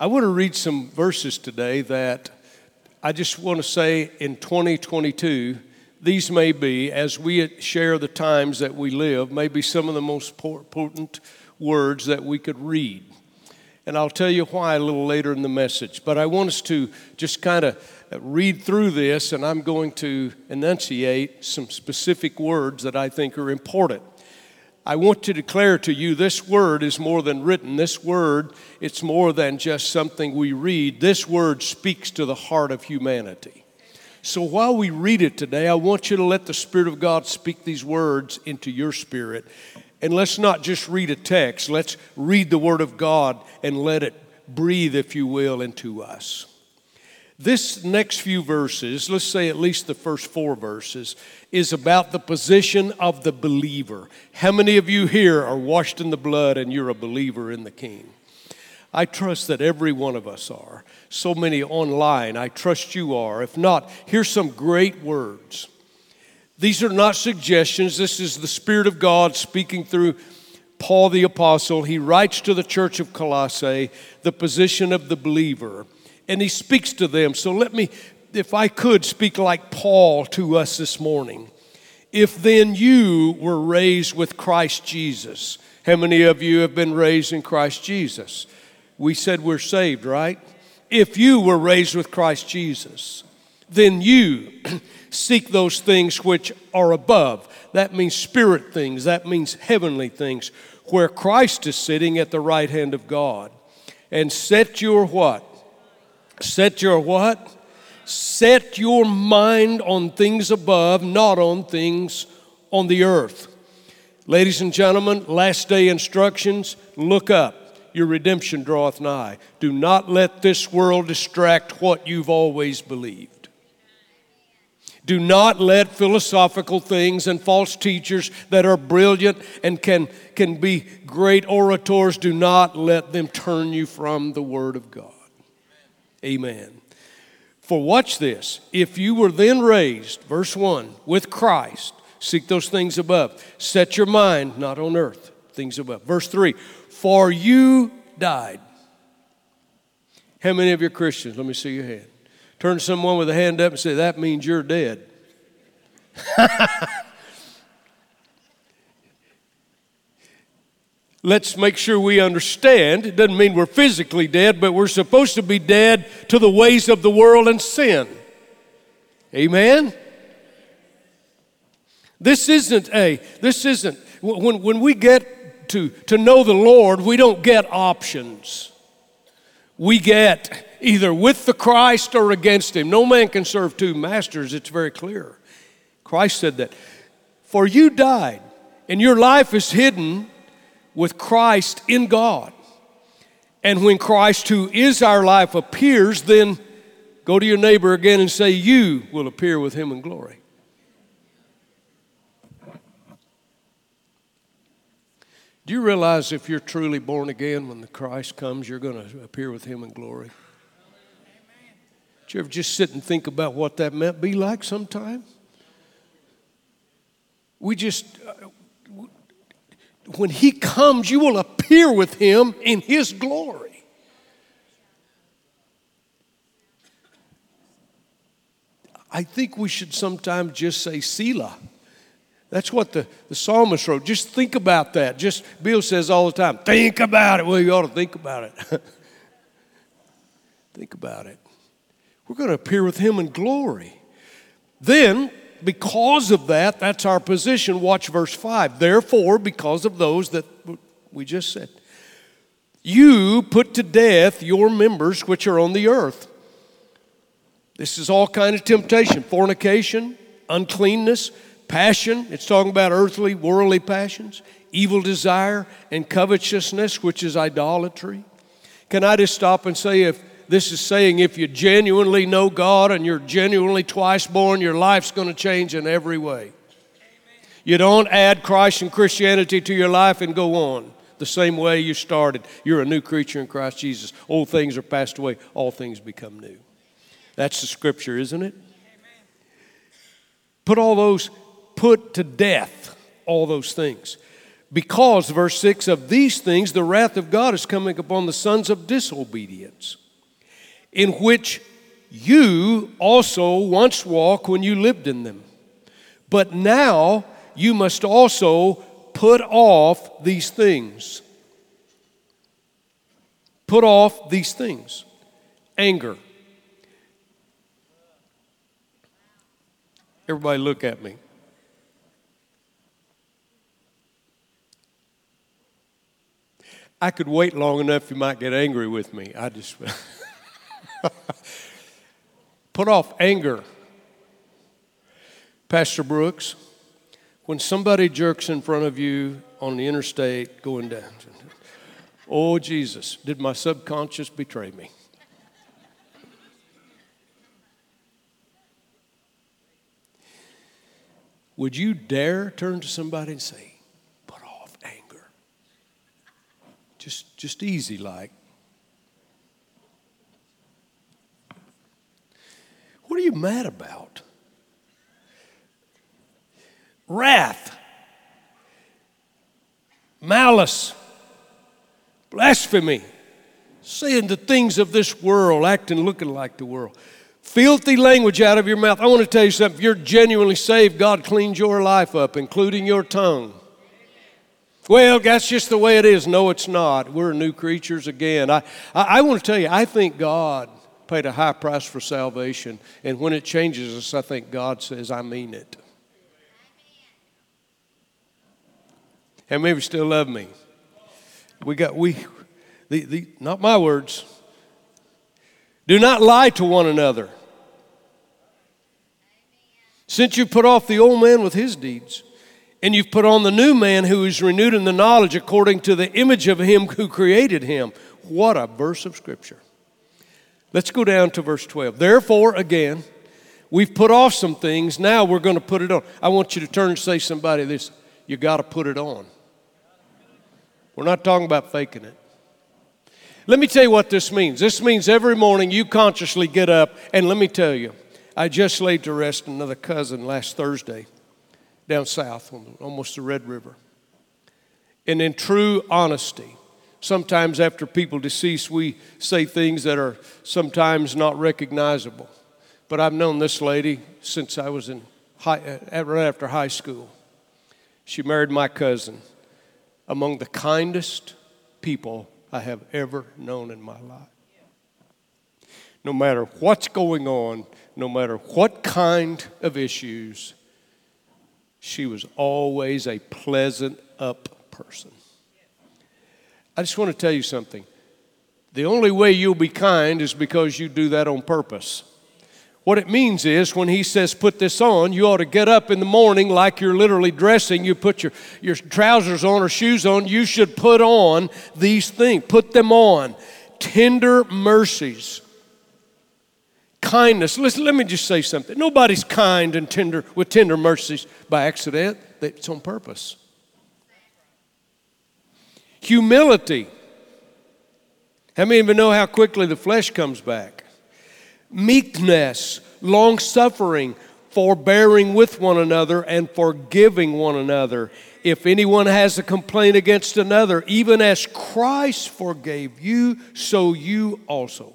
I want to read some verses today that I just want to say in 2022, these may be, as we share the times that we live, maybe some of the most important words that we could read. And I'll tell you why a little later in the message. But I want us to just kind of read through this, and I'm going to enunciate some specific words that I think are important. I want to declare to you this word is more than written. This word, it's more than just something we read. This word speaks to the heart of humanity. So while we read it today, I want you to let the Spirit of God speak these words into your spirit. And let's not just read a text, let's read the Word of God and let it breathe, if you will, into us. This next few verses, let's say at least the first four verses, is about the position of the believer. How many of you here are washed in the blood and you're a believer in the King? I trust that every one of us are. So many online, I trust you are. If not, here's some great words. These are not suggestions, this is the Spirit of God speaking through Paul the Apostle. He writes to the church of Colossae the position of the believer and he speaks to them. So let me, if I could, speak like Paul to us this morning. If then you were raised with Christ Jesus, how many of you have been raised in Christ Jesus? We said we're saved, right? If you were raised with Christ Jesus, then you seek those things which are above. That means spirit things, that means heavenly things, where Christ is sitting at the right hand of God. And set your what? Set your what? Set your mind on things above, not on things on the earth. Ladies and gentlemen, last day instructions look up. Your redemption draweth nigh. Do not let this world distract what you've always believed. Do not let philosophical things and false teachers that are brilliant and can, can be great orators, do not let them turn you from the Word of God. Amen. For watch this. If you were then raised, verse 1, with Christ, seek those things above. Set your mind not on earth, things above. Verse 3, for you died. How many of you are Christians? Let me see your hand. Turn someone with a hand up and say, That means you're dead. let's make sure we understand. It doesn't mean we're physically dead, but we're supposed to be dead to the ways of the world and sin. Amen? This isn't a, this isn't, when, when we get to, to know the Lord, we don't get options. We get either with the Christ or against Him. No man can serve two masters, it's very clear. Christ said that. For you died, and your life is hidden with Christ in God. And when Christ, who is our life, appears, then go to your neighbor again and say, You will appear with him in glory. Do you realize if you're truly born again, when the Christ comes, you're going to appear with him in glory? Did you ever just sit and think about what that meant be like sometime? We just, uh, when he comes, you will appear with him in his glory. I think we should sometimes just say Selah. That's what the, the psalmist wrote. Just think about that. Just Bill says all the time, think about it. Well, you ought to think about it. think about it. We're going to appear with him in glory. Then because of that, that's our position. Watch verse 5. Therefore, because of those that we just said, you put to death your members which are on the earth. This is all kind of temptation, fornication, uncleanness, passion. It's talking about earthly, worldly passions, evil desire, and covetousness, which is idolatry. Can I just stop and say if this is saying if you genuinely know God and you're genuinely twice born, your life's going to change in every way. You don't add Christ and Christianity to your life and go on the same way you started. You're a new creature in Christ Jesus. Old things are passed away, all things become new. That's the scripture, isn't it? Put all those, put to death all those things. Because, verse 6, of these things the wrath of God is coming upon the sons of disobedience, in which you also once walked when you lived in them. But now you must also put off these things. Put off these things anger. Everybody, look at me. I could wait long enough, you might get angry with me. I just put off anger. Pastor Brooks, when somebody jerks in front of you on the interstate going down, oh Jesus, did my subconscious betray me? Would you dare turn to somebody and say, put off anger? Just, just easy like. What are you mad about? Wrath, malice, blasphemy, saying the things of this world, acting, looking like the world. Filthy language out of your mouth. I want to tell you something. If you're genuinely saved, God cleans your life up, including your tongue. Well, that's just the way it is. No, it's not. We're new creatures again. I, I, I want to tell you, I think God paid a high price for salvation. And when it changes us, I think God says, I mean it. And maybe still love me. We got, we, the, the, not my words. Do not lie to one another. Since you put off the old man with his deeds and you've put on the new man who is renewed in the knowledge according to the image of him who created him. What a verse of scripture. Let's go down to verse 12. Therefore, again, we've put off some things. Now we're going to put it on. I want you to turn and say somebody this. You got to put it on. We're not talking about faking it. Let me tell you what this means. This means every morning you consciously get up, and let me tell you, I just laid to rest another cousin last Thursday down south on almost the Red River. And in true honesty, sometimes after people decease, we say things that are sometimes not recognizable. But I've known this lady since I was in high, uh, right after high school. She married my cousin, among the kindest people I have ever known in my life. No matter what's going on, no matter what kind of issues, she was always a pleasant up person. I just want to tell you something. The only way you'll be kind is because you do that on purpose. What it means is when he says put this on, you ought to get up in the morning like you're literally dressing. You put your, your trousers on or shoes on. You should put on these things, put them on. Tender mercies kindness. Listen, let me just say something. Nobody's kind and tender with tender mercies by accident. It's on purpose. Humility. How many of you know how quickly the flesh comes back? Meekness, long suffering, forbearing with one another, and forgiving one another. If anyone has a complaint against another, even as Christ forgave you, so you also.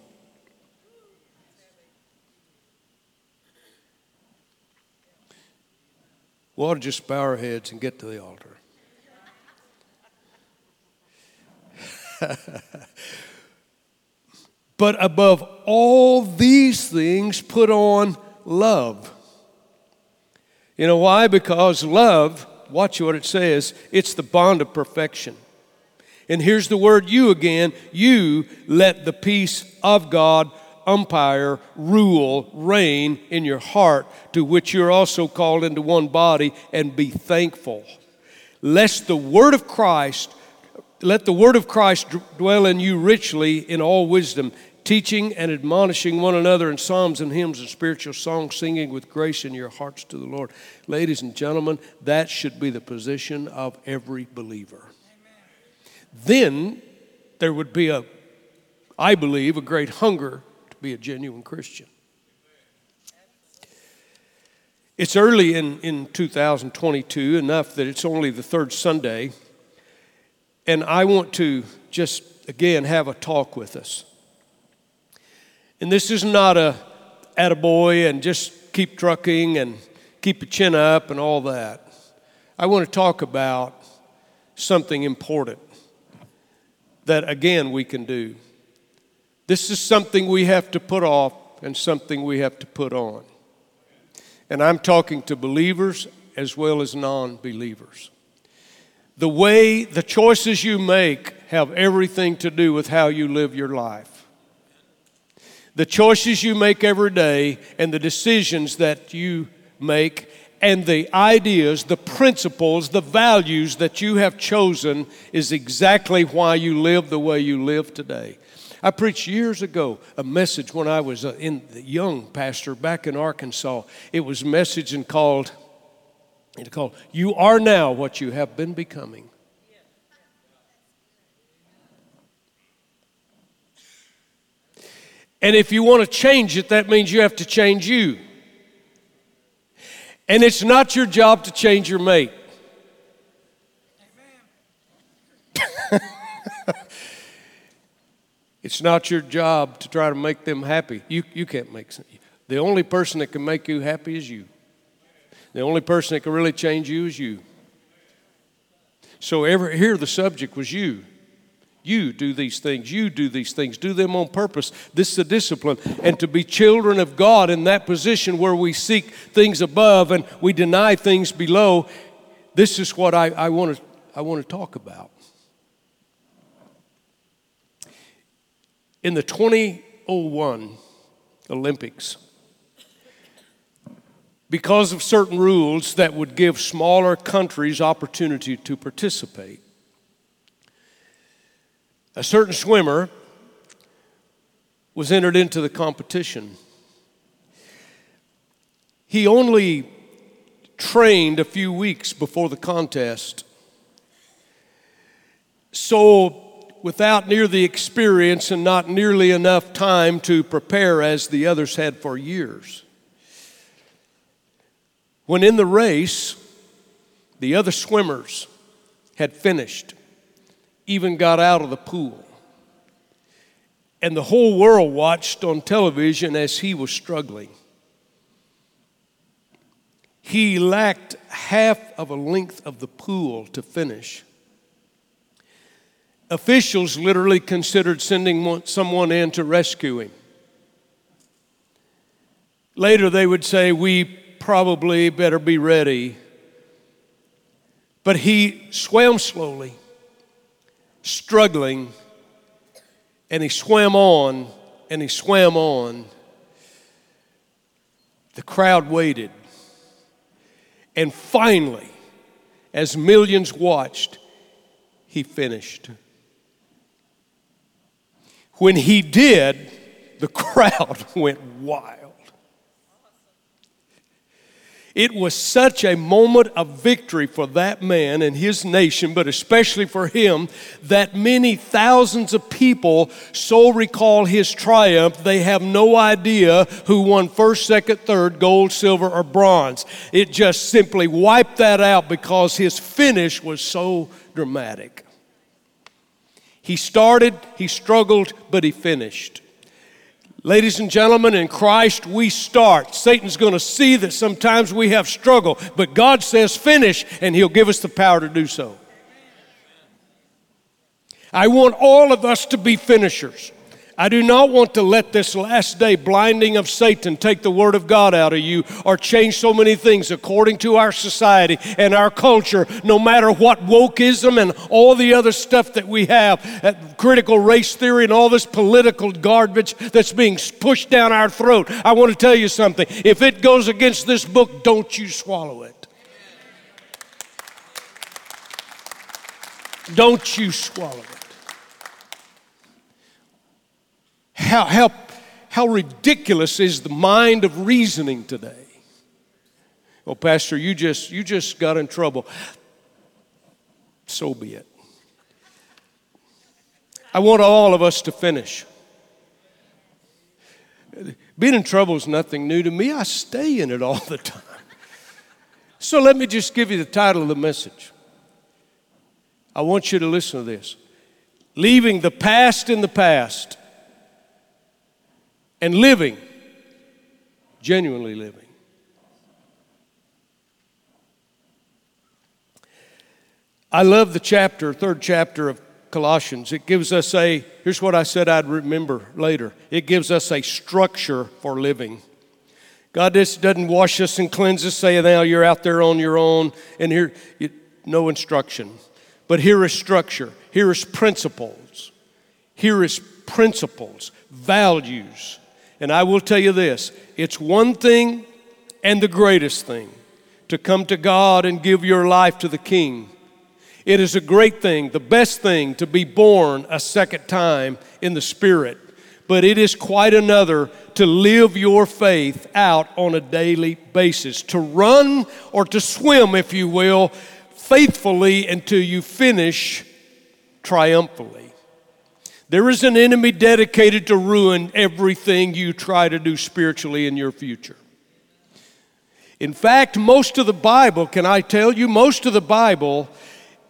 We ought to just bow our heads and get to the altar. but above all these things, put on love. You know why? Because love, watch what it says, it's the bond of perfection. And here's the word you again you let the peace of God umpire, rule, reign in your heart, to which you're also called into one body, and be thankful. Lest the word of Christ, let the word of Christ dwell in you richly in all wisdom, teaching and admonishing one another in psalms and hymns and spiritual songs, singing with grace in your hearts to the Lord. Ladies and gentlemen, that should be the position of every believer. Amen. Then there would be a, I believe, a great hunger to be a genuine Christian. It's early in, in 2022, enough that it's only the third Sunday And I want to just again have a talk with us. And this is not a attaboy and just keep trucking and keep your chin up and all that. I want to talk about something important that again we can do. This is something we have to put off and something we have to put on. And I'm talking to believers as well as non believers. The way, the choices you make have everything to do with how you live your life. The choices you make every day and the decisions that you make and the ideas, the principles, the values that you have chosen is exactly why you live the way you live today. I preached years ago a message when I was uh, a young pastor back in Arkansas. It was a message and called, it called "You Are Now What You Have Been Becoming." And if you want to change it, that means you have to change you. And it's not your job to change your mate. it's not your job to try to make them happy. You, you can't make sense. The only person that can make you happy is you. The only person that can really change you is you. So ever here the subject was you. You do these things. You do these things. Do them on purpose. This is a discipline. And to be children of God in that position where we seek things above and we deny things below, this is what I, I, want, to, I want to talk about. In the 2001 Olympics, because of certain rules that would give smaller countries opportunity to participate, a certain swimmer was entered into the competition. He only trained a few weeks before the contest. So, without near the experience and not nearly enough time to prepare as the others had for years. When in the race, the other swimmers had finished even got out of the pool. And the whole world watched on television as he was struggling. He lacked half of a length of the pool to finish. Officials literally considered sending someone in to rescue him. Later, they would say, We probably better be ready. But he swam slowly struggling, and he swam on and he swam on. The crowd waited. And finally, as millions watched, he finished. When he did, the crowd went wild. It was such a moment of victory for that man and his nation, but especially for him, that many thousands of people so recall his triumph, they have no idea who won first, second, third, gold, silver, or bronze. It just simply wiped that out because his finish was so dramatic. He started, he struggled, but he finished. Ladies and gentlemen, in Christ we start. Satan's going to see that sometimes we have struggle, but God says finish, and He'll give us the power to do so. I want all of us to be finishers. I do not want to let this last day blinding of Satan take the Word of God out of you or change so many things according to our society and our culture, no matter what wokeism and all the other stuff that we have, uh, critical race theory and all this political garbage that's being pushed down our throat. I want to tell you something. If it goes against this book, don't you swallow it. Don't you swallow it. How, how, how ridiculous is the mind of reasoning today? Well, Pastor, you just, you just got in trouble. So be it. I want all of us to finish. Being in trouble is nothing new to me. I stay in it all the time. So let me just give you the title of the message I want you to listen to this. Leaving the past in the past and living, genuinely living. I love the chapter, third chapter of Colossians. It gives us a, here's what I said I'd remember later it gives us a structure for living. God just doesn't wash us and cleanse us, say, now you're out there on your own, and here, no instruction. But here is structure, here is principles, here is principles, values. And I will tell you this it's one thing and the greatest thing to come to God and give your life to the King. It is a great thing, the best thing to be born a second time in the Spirit. But it is quite another to live your faith out on a daily basis, to run or to swim, if you will, faithfully until you finish triumphantly. There is an enemy dedicated to ruin everything you try to do spiritually in your future. In fact, most of the Bible, can I tell you, most of the Bible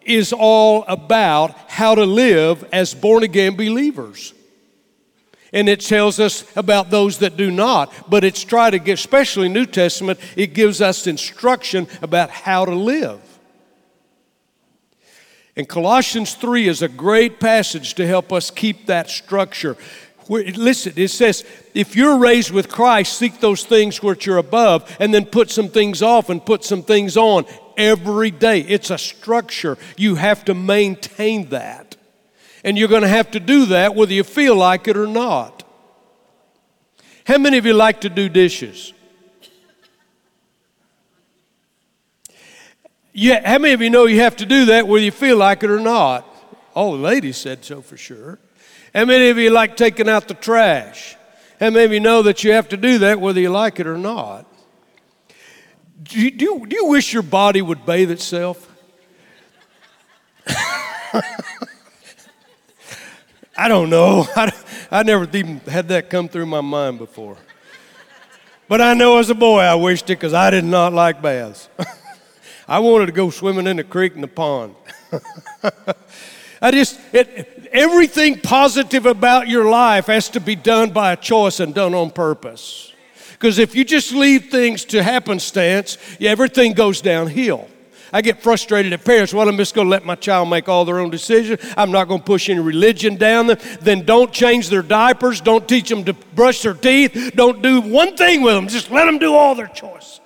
is all about how to live as born again believers. And it tells us about those that do not, but it's try to get, especially New Testament, it gives us instruction about how to live. And Colossians 3 is a great passage to help us keep that structure. Listen, it says, if you're raised with Christ, seek those things which are above, and then put some things off and put some things on every day. It's a structure. You have to maintain that. And you're going to have to do that whether you feel like it or not. How many of you like to do dishes? Yeah, how many of you know you have to do that whether you feel like it or not? Oh, the lady said so for sure. How many of you like taking out the trash? How many of you know that you have to do that whether you like it or not? Do you, do you, do you wish your body would bathe itself? I don't know. I, I never even had that come through my mind before. But I know as a boy I wished it because I did not like baths. I wanted to go swimming in the creek and the pond. I just, it, everything positive about your life has to be done by a choice and done on purpose. Because if you just leave things to happenstance, yeah, everything goes downhill. I get frustrated at parents. Well, I'm just going to let my child make all their own decisions. I'm not going to push any religion down them. Then don't change their diapers. Don't teach them to brush their teeth. Don't do one thing with them. Just let them do all their choices.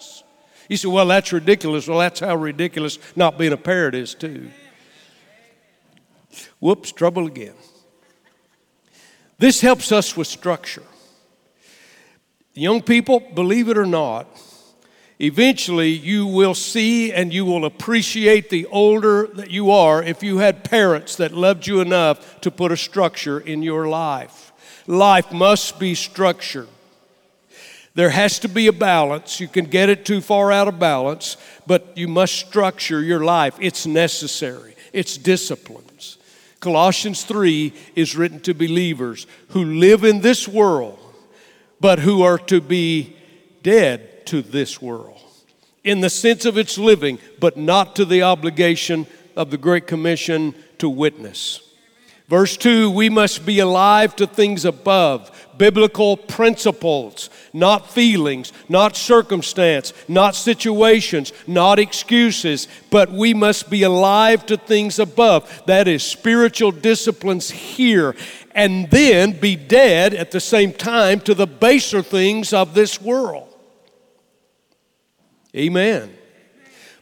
You say, well, that's ridiculous. Well, that's how ridiculous not being a parent is, too. Whoops, trouble again. This helps us with structure. Young people, believe it or not, eventually you will see and you will appreciate the older that you are if you had parents that loved you enough to put a structure in your life. Life must be structured. There has to be a balance. You can get it too far out of balance, but you must structure your life. It's necessary, it's disciplines. Colossians 3 is written to believers who live in this world but who are to be dead to this world in the sense of its living, but not to the obligation of the Great Commission to witness. Verse 2 we must be alive to things above, biblical principles, not feelings, not circumstance, not situations, not excuses, but we must be alive to things above. That is spiritual disciplines here and then be dead at the same time to the baser things of this world. Amen.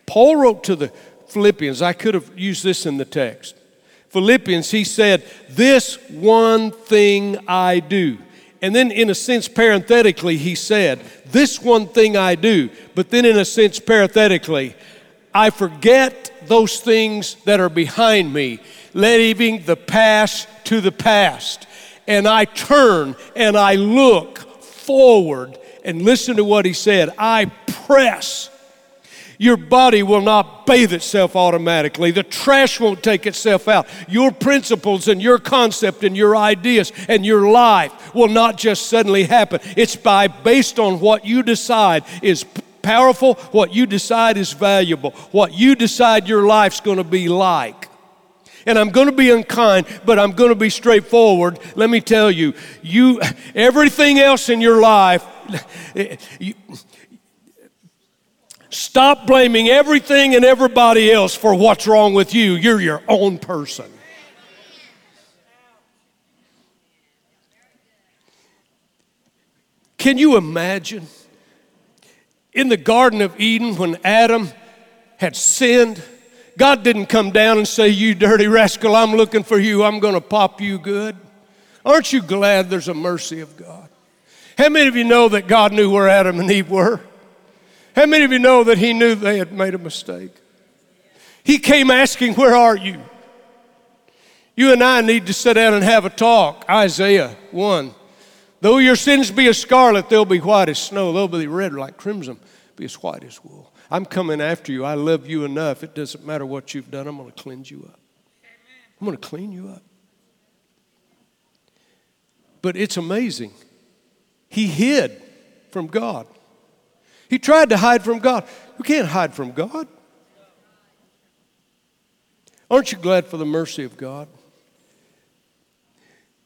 Paul wrote to the Philippians, I could have used this in the text. Philippians, he said, This one thing I do. And then, in a sense, parenthetically, he said, This one thing I do. But then, in a sense, parenthetically, I forget those things that are behind me, leaving the past to the past. And I turn and I look forward and listen to what he said. I press. Your body will not bathe itself automatically. The trash won't take itself out. Your principles and your concept and your ideas and your life will not just suddenly happen. It's by based on what you decide is powerful, what you decide is valuable, what you decide your life's going to be like. and I'm going to be unkind, but I'm going to be straightforward. Let me tell you, you everything else in your life, you, stop blaming everything and everybody else for what's wrong with you. You're your own person. Can you imagine in the Garden of Eden when Adam had sinned? God didn't come down and say, You dirty rascal, I'm looking for you, I'm going to pop you good. Aren't you glad there's a mercy of God? How many of you know that God knew where Adam and Eve were? How many of you know that He knew they had made a mistake? He came asking, Where are you? You and I need to sit down and have a talk. Isaiah 1. Though your sins be as scarlet, they'll be white as snow. They'll be red like crimson, be as white as wool. I'm coming after you. I love you enough. It doesn't matter what you've done. I'm going to cleanse you up. I'm going to clean you up. But it's amazing. He hid from God. He tried to hide from God. You can't hide from God. Aren't you glad for the mercy of God?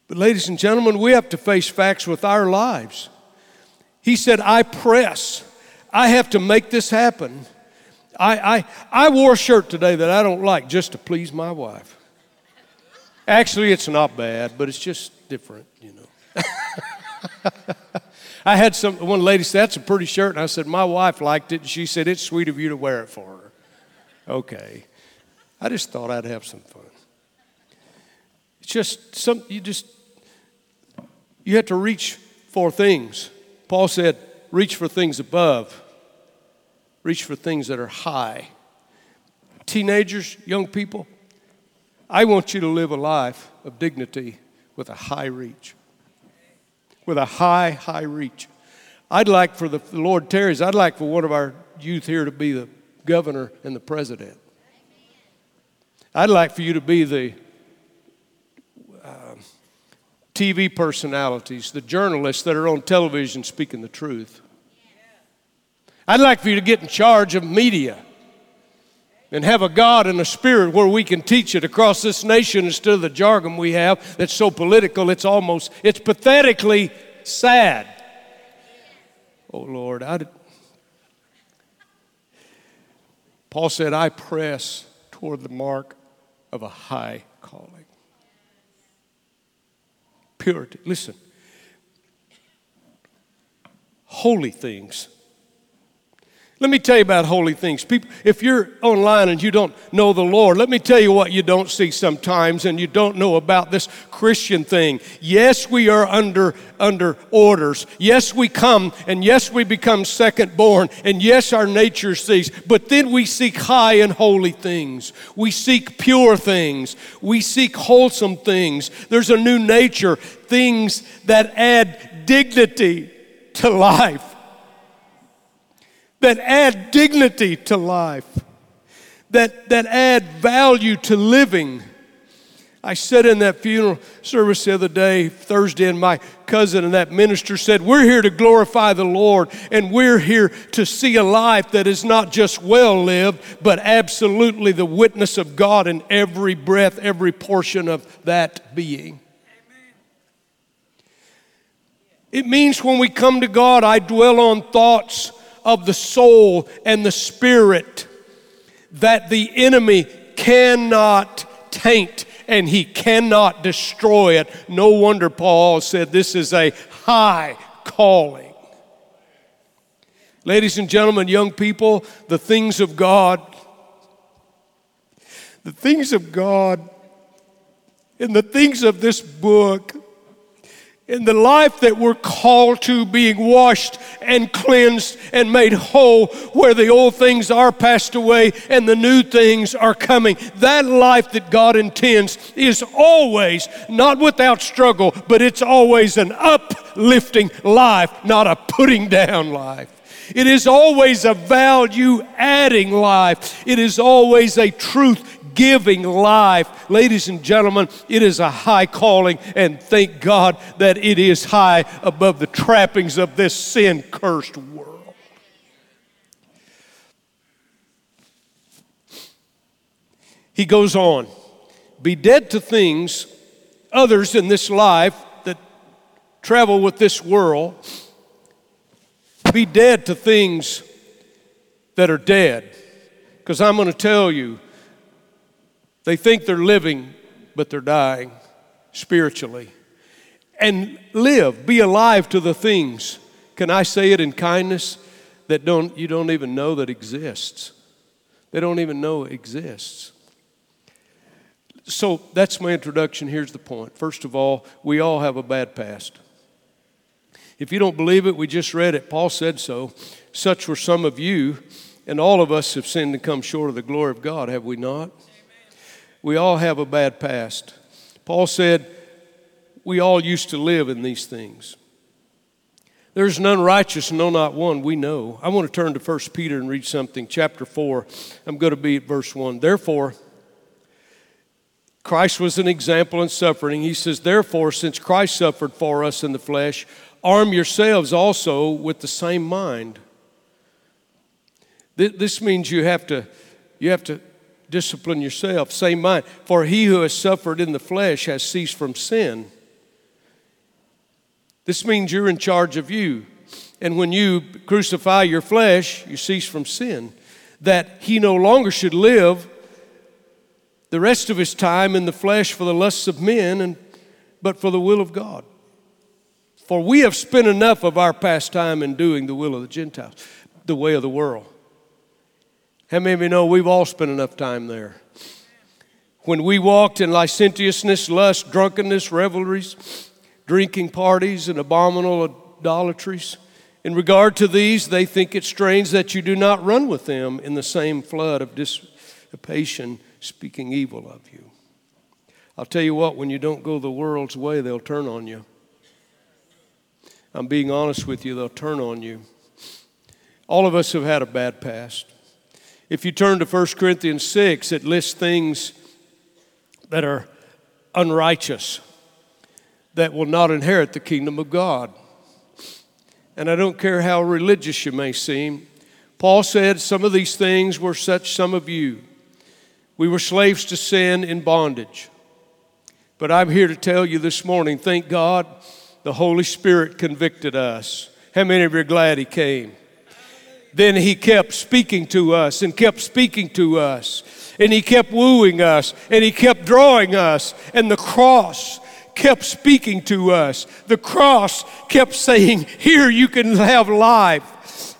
But, ladies and gentlemen, we have to face facts with our lives. He said, I press. I have to make this happen. I, I, I wore a shirt today that I don't like just to please my wife. Actually, it's not bad, but it's just different, you know. I had some one lady said, That's a pretty shirt. And I said, My wife liked it. And she said, It's sweet of you to wear it for her. Okay. I just thought I'd have some fun. It's just some you just you have to reach for things. Paul said, reach for things above, reach for things that are high. Teenagers, young people, I want you to live a life of dignity with a high reach. With a high, high reach. I'd like for the, the Lord tarries, I'd like for one of our youth here to be the governor and the president. I'd like for you to be the uh, TV personalities, the journalists that are on television speaking the truth. I'd like for you to get in charge of media and have a God and a spirit where we can teach it across this nation instead of the jargon we have that's so political it's almost it's pathetically sad. Oh Lord, I did. Paul said, I press toward the mark of a high calling purity. Listen, holy things. Let me tell you about holy things. People, if you're online and you don't know the Lord, let me tell you what you don't see sometimes and you don't know about this Christian thing. Yes, we are under under orders. Yes, we come and yes, we become second born and yes, our nature sees, but then we seek high and holy things. We seek pure things. We seek wholesome things. There's a new nature, things that add dignity to life that add dignity to life, that, that add value to living. I said in that funeral service the other day, Thursday, and my cousin and that minister said, We're here to glorify the Lord, and we're here to see a life that is not just well lived, but absolutely the witness of God in every breath, every portion of that being. It means when we come to God, I dwell on thoughts of the soul and the spirit that the enemy cannot taint and he cannot destroy it. No wonder Paul said this is a high calling. Ladies and gentlemen, young people, the things of God, the things of God, and the things of this book in the life that we're called to, being washed and cleansed and made whole, where the old things are passed away and the new things are coming. That life that God intends is always, not without struggle, but it's always an uplifting life, not a putting down life. It is always a value adding life. It is always a truth giving life. Ladies and gentlemen, it is a high calling, and thank God that it is high above the trappings of this sin cursed world. He goes on. be dead to things, others in this life that travel with this world, be dead to things that are dead. Because I'm going to tell you, they think they're living, but they're dying spiritually. And live, be alive to the things. Can I say it in kindness? That don't, you don't even know that exists. They don't even know it exists. So that's my introduction. Here's the point. First of all, we all have a bad past. If you don't believe it, we just read it. Paul said so. Such were some of you, and all of us have sinned and come short of the glory of God, have we not? We all have a bad past. Paul said, We all used to live in these things. There's none righteous, no, not one, we know. I want to turn to 1 Peter and read something, chapter 4. I'm going to be at verse 1. Therefore, Christ was an example in suffering. He says, Therefore, since Christ suffered for us in the flesh, arm yourselves also with the same mind. This means you have to, you have to discipline yourself, same mind. For he who has suffered in the flesh has ceased from sin. This means you're in charge of you. And when you crucify your flesh, you cease from sin. That he no longer should live the rest of his time in the flesh for the lusts of men, and, but for the will of God. For we have spent enough of our past time in doing the will of the Gentiles, the way of the world. How many of you know we've all spent enough time there? When we walked in licentiousness, lust, drunkenness, revelries, drinking parties, and abominable idolatries, in regard to these, they think it strange that you do not run with them in the same flood of dissipation speaking evil of you. I'll tell you what, when you don't go the world's way, they'll turn on you. I'm being honest with you, they'll turn on you. All of us have had a bad past. If you turn to 1 Corinthians 6, it lists things that are unrighteous, that will not inherit the kingdom of God. And I don't care how religious you may seem, Paul said some of these things were such some of you. We were slaves to sin in bondage. But I'm here to tell you this morning, thank God the Holy Spirit convicted us. How many of you are glad He came? Then He kept speaking to us and kept speaking to us. And He kept wooing us and He kept drawing us. And the cross kept speaking to us. The cross kept saying, Here you can have life.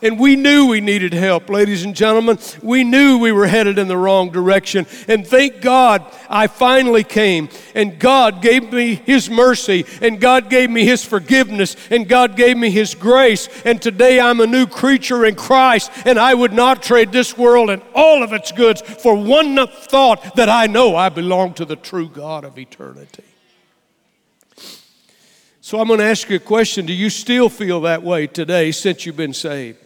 And we knew we needed help, ladies and gentlemen. We knew we were headed in the wrong direction. And thank God I finally came. And God gave me His mercy. And God gave me His forgiveness. And God gave me His grace. And today I'm a new creature in Christ. And I would not trade this world and all of its goods for one thought that I know I belong to the true God of eternity. So I'm going to ask you a question. Do you still feel that way today since you've been saved?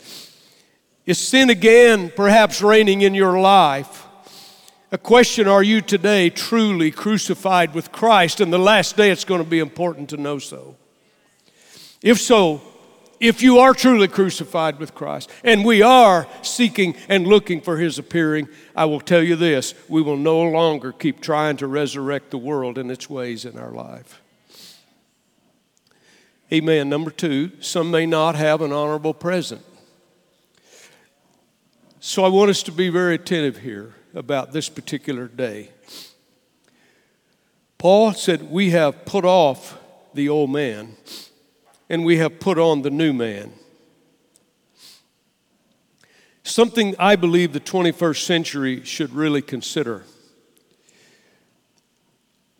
Is sin again perhaps reigning in your life? A question Are you today truly crucified with Christ? And the last day it's going to be important to know so. If so, if you are truly crucified with Christ and we are seeking and looking for his appearing, I will tell you this we will no longer keep trying to resurrect the world and its ways in our life. Amen. Number two, some may not have an honorable present. So I want us to be very attentive here about this particular day. Paul said, We have put off the old man and we have put on the new man. Something I believe the 21st century should really consider.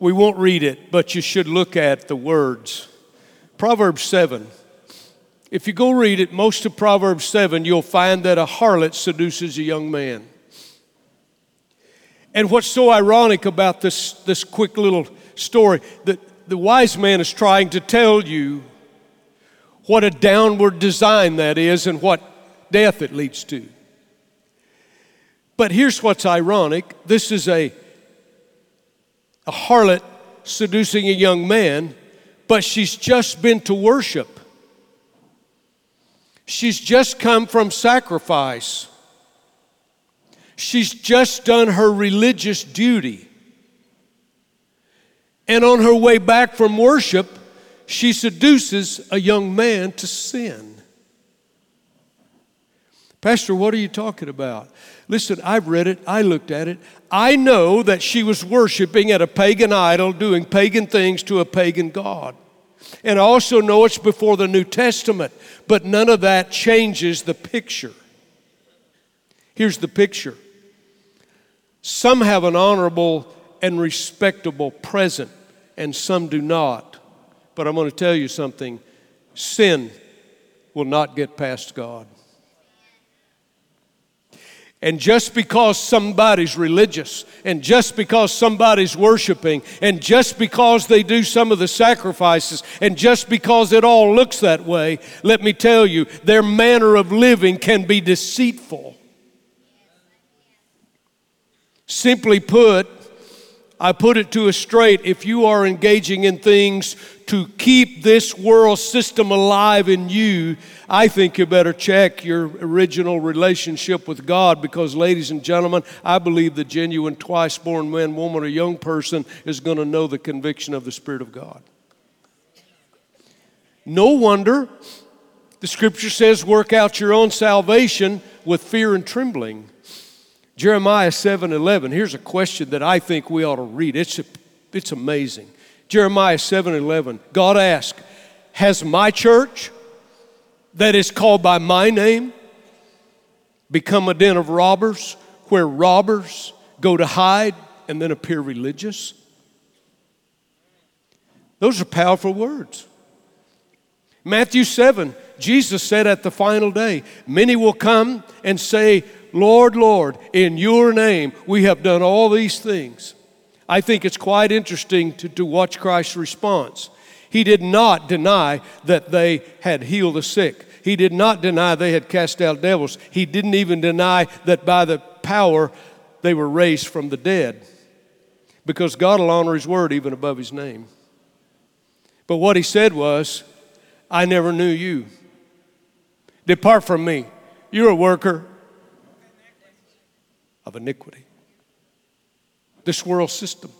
We won't read it, but you should look at the words. Proverbs 7 if you go read it, most of Proverbs 7, you'll find that a harlot seduces a young man. And what's so ironic about this, this quick little story, that the wise man is trying to tell you what a downward design that is and what death it leads to. But here's what's ironic this is a, a harlot seducing a young man, but she's just been to worship. She's just come from sacrifice. She's just done her religious duty. And on her way back from worship, she seduces a young man to sin. Pastor, what are you talking about? Listen, I've read it, I looked at it. I know that she was worshiping at a pagan idol, doing pagan things to a pagan God. And I also know it's before the New Testament, but none of that changes the picture. Here's the picture some have an honorable and respectable present, and some do not. But I'm going to tell you something sin will not get past God. And just because somebody's religious, and just because somebody's worshiping, and just because they do some of the sacrifices, and just because it all looks that way, let me tell you, their manner of living can be deceitful. Simply put, I put it to a straight if you are engaging in things to keep this world system alive in you, I think you better check your original relationship with God because, ladies and gentlemen, I believe the genuine twice born man, woman, or young person is going to know the conviction of the Spirit of God. No wonder the scripture says, work out your own salvation with fear and trembling. Jeremiah 7 11. Here's a question that I think we ought to read. It's, it's amazing. Jeremiah 7 11. God asked, Has my church that is called by my name become a den of robbers where robbers go to hide and then appear religious? Those are powerful words. Matthew 7, Jesus said at the final day, Many will come and say, Lord, Lord, in your name we have done all these things. I think it's quite interesting to, to watch Christ's response. He did not deny that they had healed the sick. He did not deny they had cast out devils. He didn't even deny that by the power they were raised from the dead. Because God will honor His word even above His name. But what He said was, I never knew you. Depart from me. You're a worker of iniquity. This world system,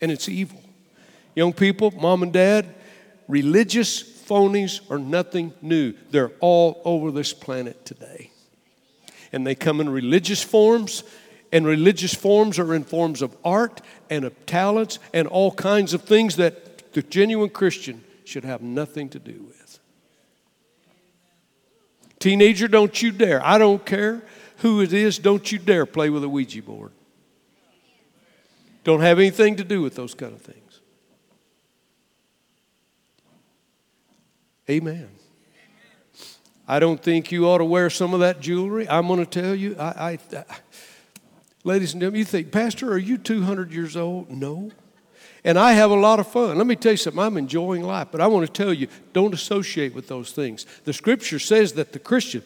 and it's evil. Young people, mom and dad, religious phonies are nothing new. They're all over this planet today. And they come in religious forms, and religious forms are in forms of art and of talents and all kinds of things that the genuine Christian should have nothing to do with. Teenager, don't you dare. I don't care who it is, don't you dare play with a Ouija board. Don't have anything to do with those kind of things. Amen. I don't think you ought to wear some of that jewelry. I'm going to tell you, I, I, I, ladies and gentlemen, you think, Pastor, are you 200 years old? No. And I have a lot of fun. Let me tell you something, I'm enjoying life, but I want to tell you, don't associate with those things. The scripture says that the Christian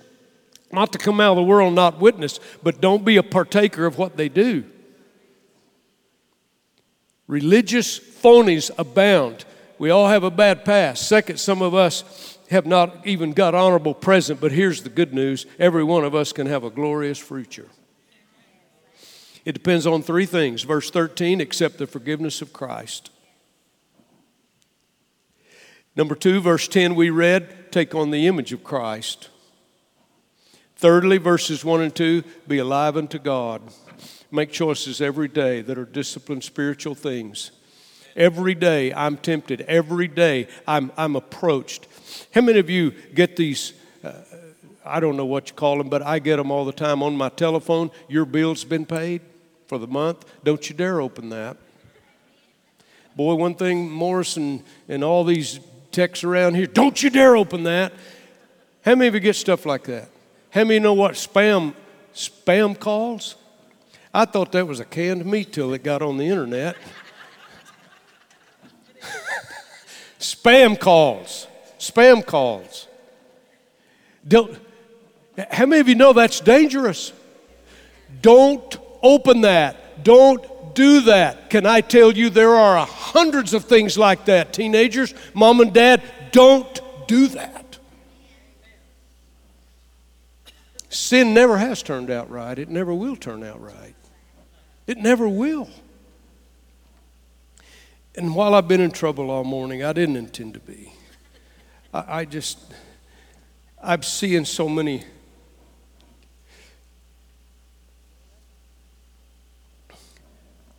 not to come out of the world and not witness, but don't be a partaker of what they do. Religious phonies abound. We all have a bad past. Second, some of us have not even got honorable present, but here's the good news every one of us can have a glorious future. It depends on three things. Verse 13, accept the forgiveness of Christ. Number two, verse 10, we read, take on the image of Christ. Thirdly, verses 1 and 2 be alive unto God. Make choices every day that are disciplined spiritual things. Every day I'm tempted. Every day I'm, I'm approached. How many of you get these? Uh, I don't know what you call them, but I get them all the time on my telephone. Your bill's been paid for the month. Don't you dare open that. Boy, one thing, Morrison and, all these texts around here, don't you dare open that. How many of you get stuff like that? How many know what spam spam calls? I thought that was a canned meat till it got on the internet. spam calls. Spam calls. Don't, how many of you know that's dangerous? Don't open that. Don't do that. Can I tell you there are hundreds of things like that? Teenagers, mom and dad, don't do that. Sin never has turned out right. It never will turn out right. It never will. And while I've been in trouble all morning, I didn't intend to be. I, I just, I'm seeing so many.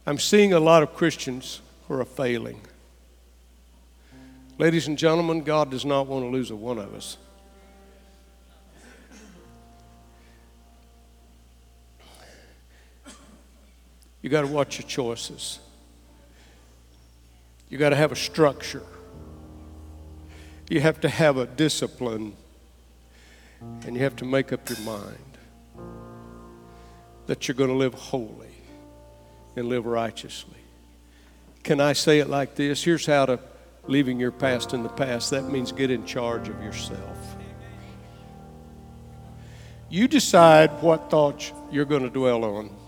I'm seeing a lot of Christians who are failing. Ladies and gentlemen, God does not want to lose a one of us. You got to watch your choices. You got to have a structure. You have to have a discipline. And you have to make up your mind that you're going to live holy and live righteously. Can I say it like this? Here's how to leaving your past in the past. That means get in charge of yourself. You decide what thoughts you're going to dwell on.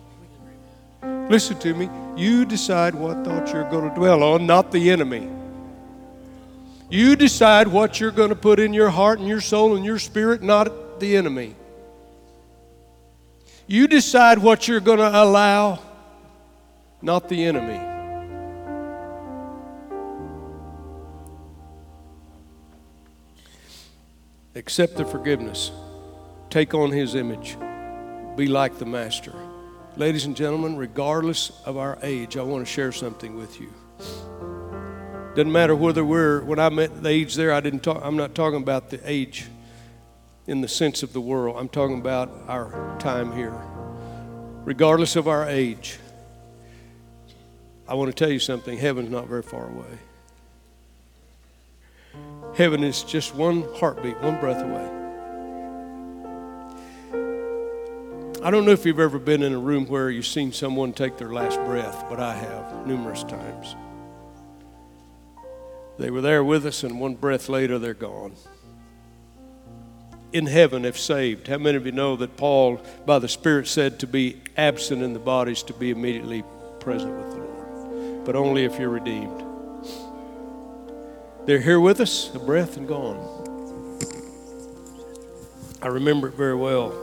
Listen to me. You decide what thoughts you're going to dwell on, not the enemy. You decide what you're going to put in your heart and your soul and your spirit, not the enemy. You decide what you're going to allow, not the enemy. Accept the forgiveness. Take on his image. Be like the master. Ladies and gentlemen, regardless of our age, I want to share something with you. Doesn't matter whether we're, when I met the age there, I didn't talk, I'm not talking about the age in the sense of the world. I'm talking about our time here. Regardless of our age, I want to tell you something heaven's not very far away. Heaven is just one heartbeat, one breath away. I don't know if you've ever been in a room where you've seen someone take their last breath, but I have numerous times. They were there with us, and one breath later, they're gone. In heaven, if saved. How many of you know that Paul, by the Spirit, said to be absent in the bodies, to be immediately present with the Lord? But only if you're redeemed. They're here with us, a breath and gone. I remember it very well.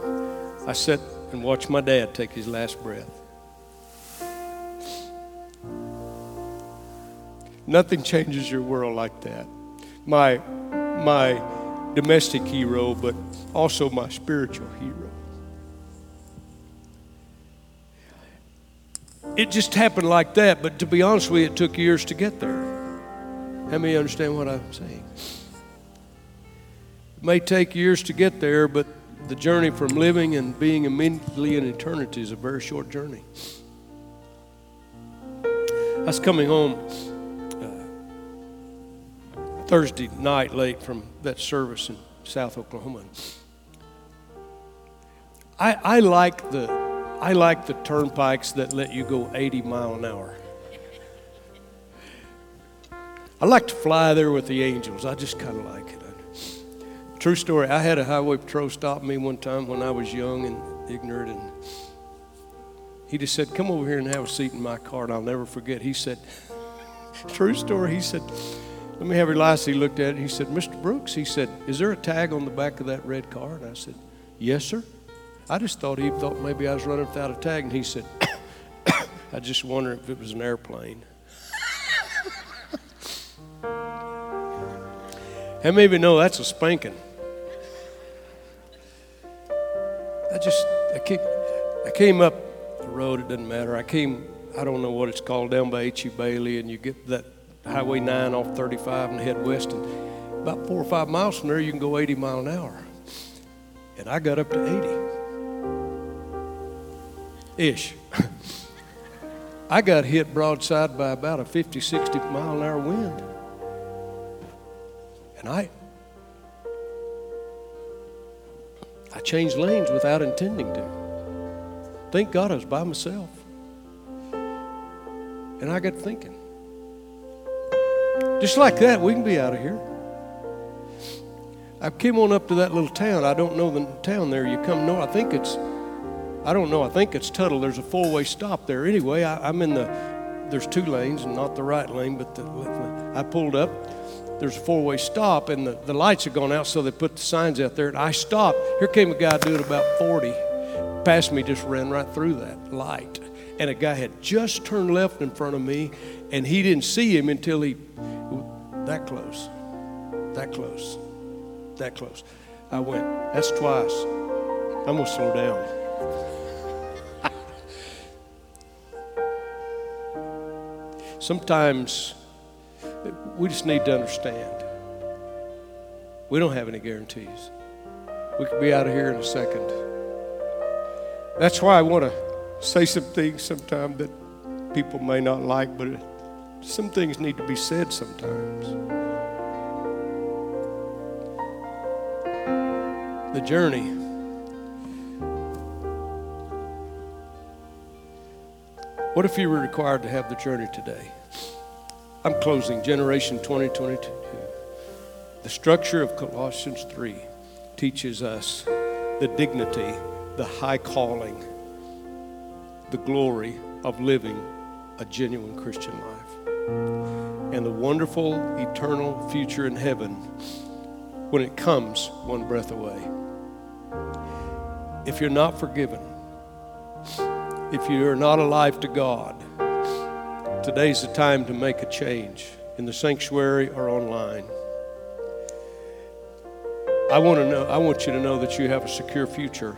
I sat and watch my dad take his last breath. Nothing changes your world like that. My, my domestic hero, but also my spiritual hero. It just happened like that, but to be honest with you, it took years to get there. How many understand what I'm saying? It may take years to get there, but the journey from living and being immediately in eternity is a very short journey. I was coming home uh, Thursday night late from that service in South Oklahoma. I, I like the I like the turnpikes that let you go 80 mile an hour. I like to fly there with the angels. I just kind of like it. True story. I had a highway patrol stop me one time when I was young and ignorant, and he just said, "Come over here and have a seat in my car." And I'll never forget. He said, "True story." He said, "Let me have your license." He looked at it. He said, "Mr. Brooks," he said, "Is there a tag on the back of that red car?" And I said, "Yes, sir." I just thought he thought maybe I was running without a tag, and he said, "I just wonder if it was an airplane." Of you know that's a spanking? I just, I came, I came up the road, it doesn't matter. I came, I don't know what it's called, down by H.E. Bailey, and you get that Highway 9 off 35 and head west. And about four or five miles from there, you can go 80 mile an hour. And I got up to 80 ish. I got hit broadside by about a 50, 60 mile an hour wind. And I, I changed lanes without intending to. Thank God I was by myself. And I got thinking. Just like that, we can be out of here. I came on up to that little town. I don't know the town there. You come north. I think it's, I don't know. I think it's Tuttle. There's a four way stop there. Anyway, I, am in the, there's two lanes and not the right lane, but the, I pulled up there's a four way stop, and the, the lights had gone out, so they put the signs out there. And I stopped. Here came a guy doing about 40. Past me, just ran right through that light. And a guy had just turned left in front of me, And he didn't see him until he, that close, that close, that close. I went, that's twice. I'm going to slow down. Sometimes we just need to understand we don't have any guarantees. We could be out of here in a second. That's why I want to say some things sometimes that people may not like, but some things need to be said sometimes. The journey. What if you were required to have the journey today? I'm closing Generation 2022. The structure of Colossians 3 teaches us the dignity, the high calling, the glory of living a genuine Christian life, and the wonderful eternal future in heaven when it comes one breath away. If you're not forgiven, if you are not alive to God, today's the time to make a change in the sanctuary or online. I want to know, I want you to know that you have a secure future.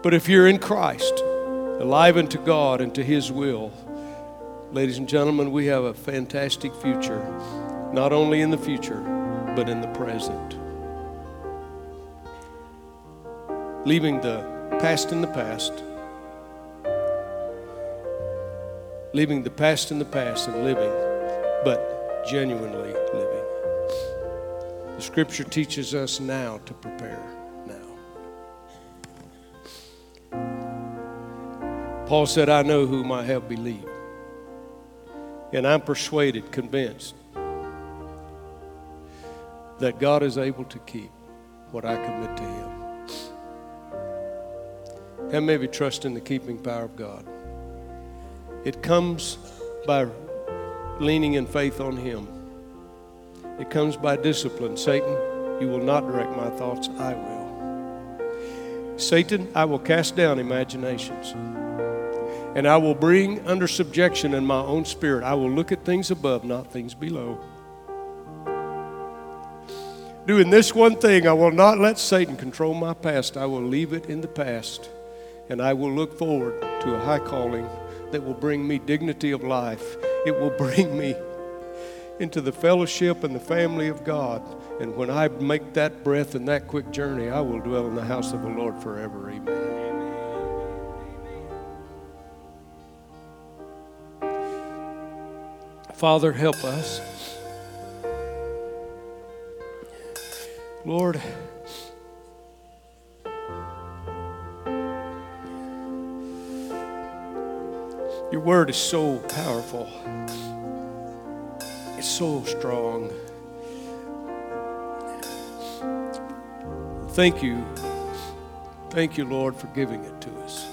But if you're in Christ, alive unto God and to His will, ladies and gentlemen, we have a fantastic future, not only in the future, but in the present. Leaving the past in the past, leaving the past in the past and living, but genuinely living. The scripture teaches us now to prepare now. Paul said, I know whom I have believed. And I'm persuaded, convinced that God is able to keep what I commit to Him. And maybe trust in the keeping power of God. It comes by leaning in faith on Him. It comes by discipline. Satan, you will not direct my thoughts, I will. Satan, I will cast down imaginations. And I will bring under subjection in my own spirit. I will look at things above, not things below. Doing this one thing, I will not let Satan control my past. I will leave it in the past. And I will look forward to a high calling that will bring me dignity of life. It will bring me into the fellowship and the family of God. And when I make that breath and that quick journey, I will dwell in the house of the Lord forever. Amen. Father, help us. Lord, your word is so powerful it's so strong. Thank you. Thank you, Lord, for giving it to us.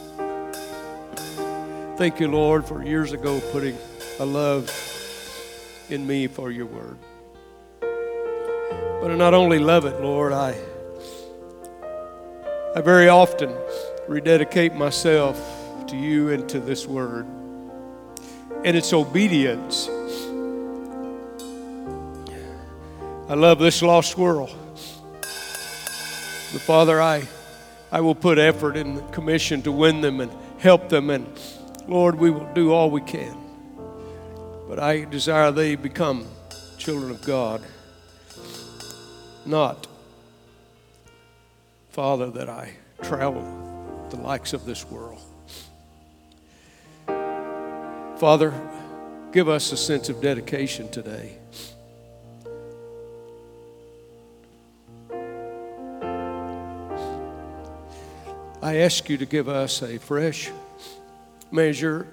Thank you, Lord, for years ago putting a love in me for your word. But I not only love it, Lord, I, I very often rededicate myself to you and to this word. And its obedience I love this lost world. But Father, I, I will put effort in the commission to win them and help them. And Lord, we will do all we can. But I desire they become children of God, not, Father, that I travel the likes of this world. Father, give us a sense of dedication today. I ask you to give us a fresh measure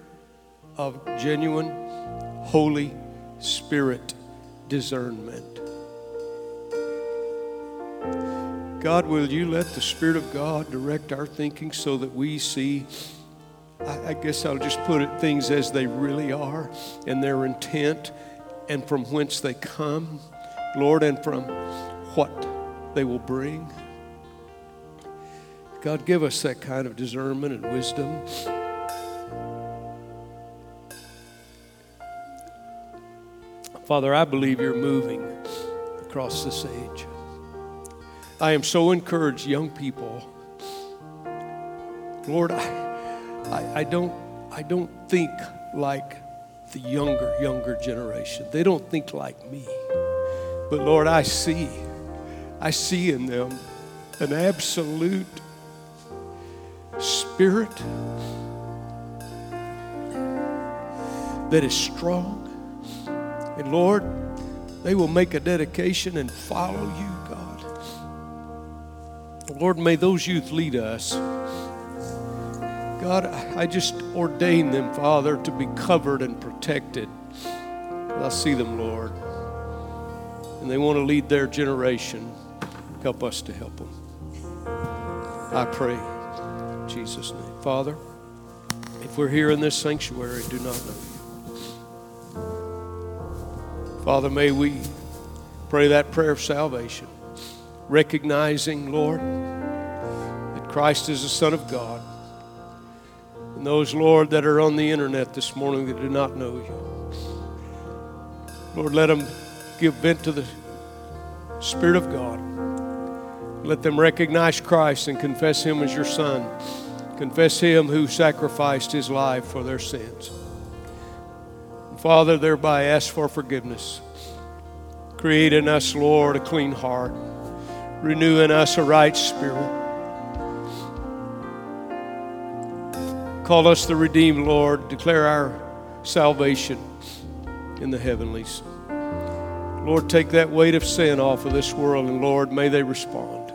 of genuine Holy Spirit discernment. God, will you let the Spirit of God direct our thinking so that we see, I, I guess I'll just put it, things as they really are and their intent and from whence they come, Lord, and from what they will bring. God, give us that kind of discernment and wisdom. Father, I believe you're moving across this age. I am so encouraged, young people. Lord, I, I, I don't, I don't think like the younger, younger generation. They don't think like me. But Lord, I see, I see in them an absolute spirit that is strong. And Lord, they will make a dedication and follow you, God. Lord, may those youth lead us. God, I just ordain them, Father, to be covered and protected. I see them, Lord. And they want to lead their generation. Help us to help them. I pray in Jesus' name. Father, if we're here in this sanctuary, do not know you. Father, may we pray that prayer of salvation, recognizing, Lord, that Christ is the Son of God. And those, Lord, that are on the internet this morning that do not know you, Lord, let them give vent to the Spirit of God. Let them recognize Christ and confess Him as your Son. Confess Him who sacrificed His life for their sins. Father, thereby ask for forgiveness. Create in us, Lord, a clean heart. Renew in us a right spirit. Call us the redeemed, Lord. Declare our salvation in the heavenlies. Lord, take that weight of sin off of this world, and Lord, may they respond.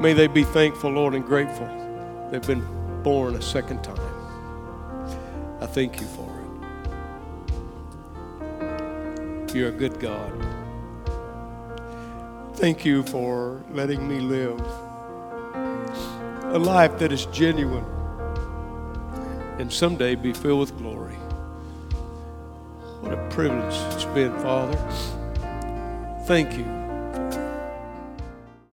May they be thankful, Lord, and grateful they've been born a second time. I thank you for it. You're a good God. Thank you for letting me live a life that is genuine and someday be filled with glory. What a privilege it's been, Father. Thank you